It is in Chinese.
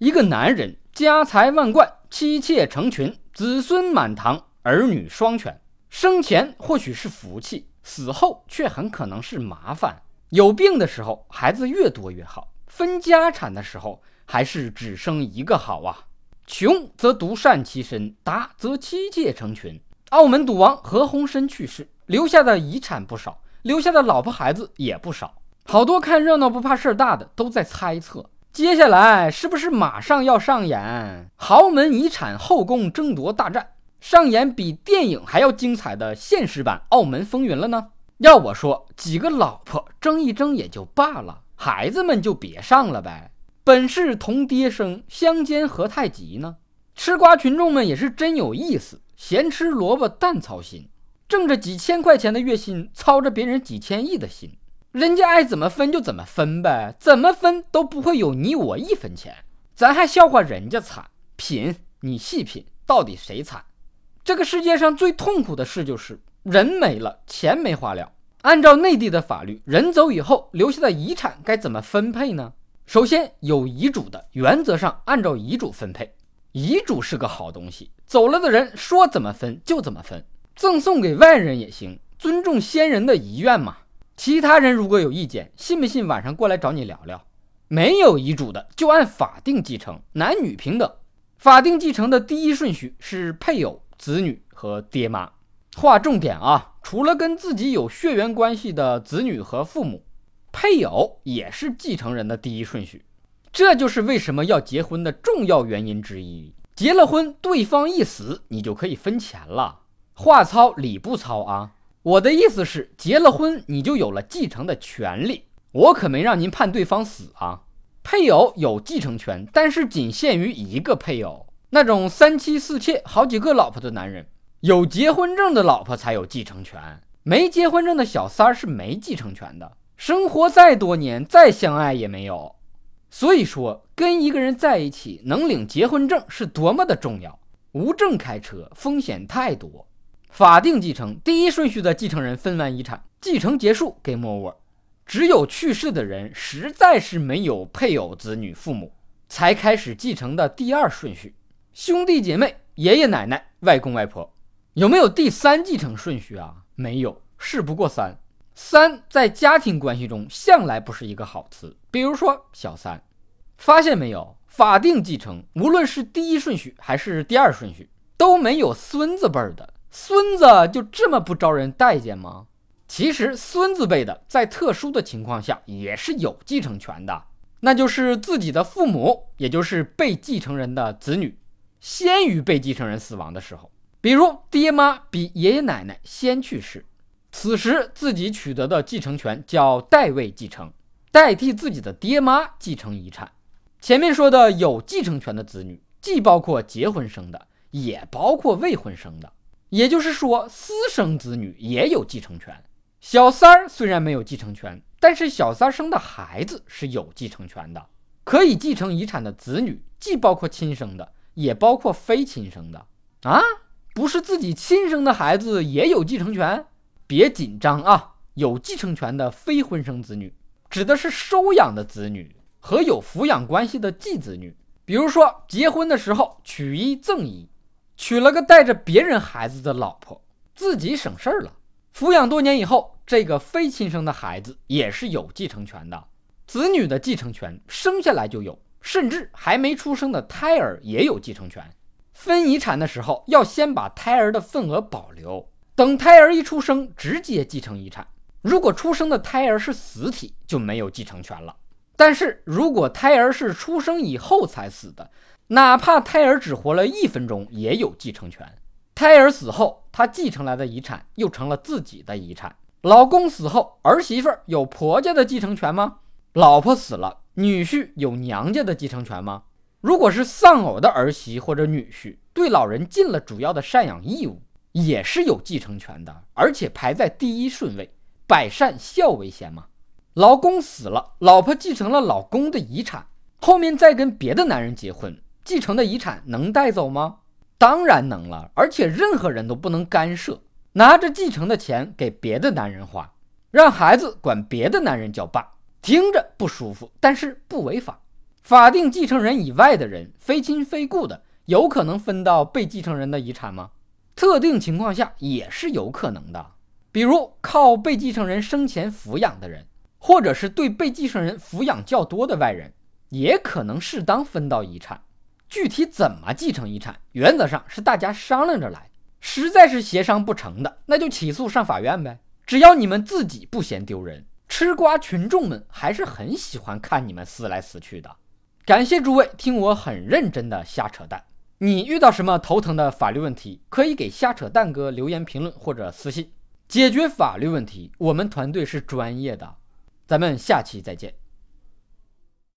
一个男人家财万贯，妻妾成群，子孙满堂，儿女双全，生前或许是福气，死后却很可能是麻烦。有病的时候，孩子越多越好；分家产的时候，还是只生一个好啊。穷则独善其身，达则妻妾成群。澳门赌王何鸿燊去世，留下的遗产不少，留下的老婆孩子也不少。好多看热闹不怕事儿大的都在猜测。接下来是不是马上要上演豪门遗产后宫争夺大战，上演比电影还要精彩的现实版《澳门风云》了呢？要我说，几个老婆争一争也就罢了，孩子们就别上了呗。本是同爹生，相煎何太急呢？吃瓜群众们也是真有意思，咸吃萝卜淡操心，挣着几千块钱的月薪，操着别人几千亿的心。人家爱怎么分就怎么分呗，怎么分都不会有你我一分钱，咱还笑话人家惨？品，你细品，到底谁惨？这个世界上最痛苦的事就是人没了，钱没花了。按照内地的法律，人走以后留下的遗产该怎么分配呢？首先有遗嘱的，原则上按照遗嘱分配。遗嘱是个好东西，走了的人说怎么分就怎么分，赠送给外人也行，尊重先人的遗愿嘛。其他人如果有意见，信不信晚上过来找你聊聊？没有遗嘱的就按法定继承，男女平等。法定继承的第一顺序是配偶、子女和爹妈。划重点啊，除了跟自己有血缘关系的子女和父母，配偶也是继承人的第一顺序。这就是为什么要结婚的重要原因之一。结了婚，对方一死，你就可以分钱了。话糙理不糙啊。我的意思是，结了婚你就有了继承的权利。我可没让您判对方死啊。配偶有继承权，但是仅限于一个配偶。那种三妻四妾、好几个老婆的男人，有结婚证的老婆才有继承权，没结婚证的小三儿是没继承权的。生活再多年，再相爱也没有。所以说，跟一个人在一起，能领结婚证是多么的重要。无证开车，风险太多。法定继承第一顺序的继承人分完遗产，继承结束给 over，只有去世的人实在是没有配偶、子女、父母，才开始继承的第二顺序，兄弟姐妹、爷爷奶奶、外公外婆，有没有第三继承顺序啊？没有，事不过三。三在家庭关系中向来不是一个好词，比如说小三，发现没有？法定继承无论是第一顺序还是第二顺序，都没有孙子辈儿的。孙子就这么不招人待见吗？其实孙子辈的在特殊的情况下也是有继承权的，那就是自己的父母，也就是被继承人的子女，先于被继承人死亡的时候，比如爹妈比爷爷奶奶先去世，此时自己取得的继承权叫代位继承，代替自己的爹妈继承遗产。前面说的有继承权的子女，既包括结婚生的，也包括未婚生的。也就是说，私生子女也有继承权。小三儿虽然没有继承权，但是小三儿生的孩子是有继承权的。可以继承遗产的子女，既包括亲生的，也包括非亲生的。啊，不是自己亲生的孩子也有继承权？别紧张啊，有继承权的非婚生子女，指的是收养的子女和有抚养关系的继子女。比如说，结婚的时候娶一赠一。娶了个带着别人孩子的老婆，自己省事儿了。抚养多年以后，这个非亲生的孩子也是有继承权的。子女的继承权生下来就有，甚至还没出生的胎儿也有继承权。分遗产的时候，要先把胎儿的份额保留，等胎儿一出生直接继承遗产。如果出生的胎儿是死体，就没有继承权了。但是如果胎儿是出生以后才死的，哪怕胎儿只活了一分钟，也有继承权。胎儿死后，他继承来的遗产又成了自己的遗产。老公死后，儿媳妇有婆家的继承权吗？老婆死了，女婿有娘家的继承权吗？如果是丧偶的儿媳或者女婿，对老人尽了主要的赡养义务，也是有继承权的，而且排在第一顺位，百善孝为先嘛。老公死了，老婆继承了老公的遗产，后面再跟别的男人结婚。继承的遗产能带走吗？当然能了，而且任何人都不能干涉。拿着继承的钱给别的男人花，让孩子管别的男人叫爸，听着不舒服，但是不违法。法定继承人以外的人，非亲非故的，有可能分到被继承人的遗产吗？特定情况下也是有可能的，比如靠被继承人生前抚养的人，或者是对被继承人抚养较多的外人，也可能适当分到遗产。具体怎么继承遗产，原则上是大家商量着来，实在是协商不成的，那就起诉上法院呗。只要你们自己不嫌丢人，吃瓜群众们还是很喜欢看你们撕来撕去的。感谢诸位听我很认真的瞎扯淡。你遇到什么头疼的法律问题，可以给瞎扯蛋哥留言评论或者私信解决法律问题。我们团队是专业的，咱们下期再见。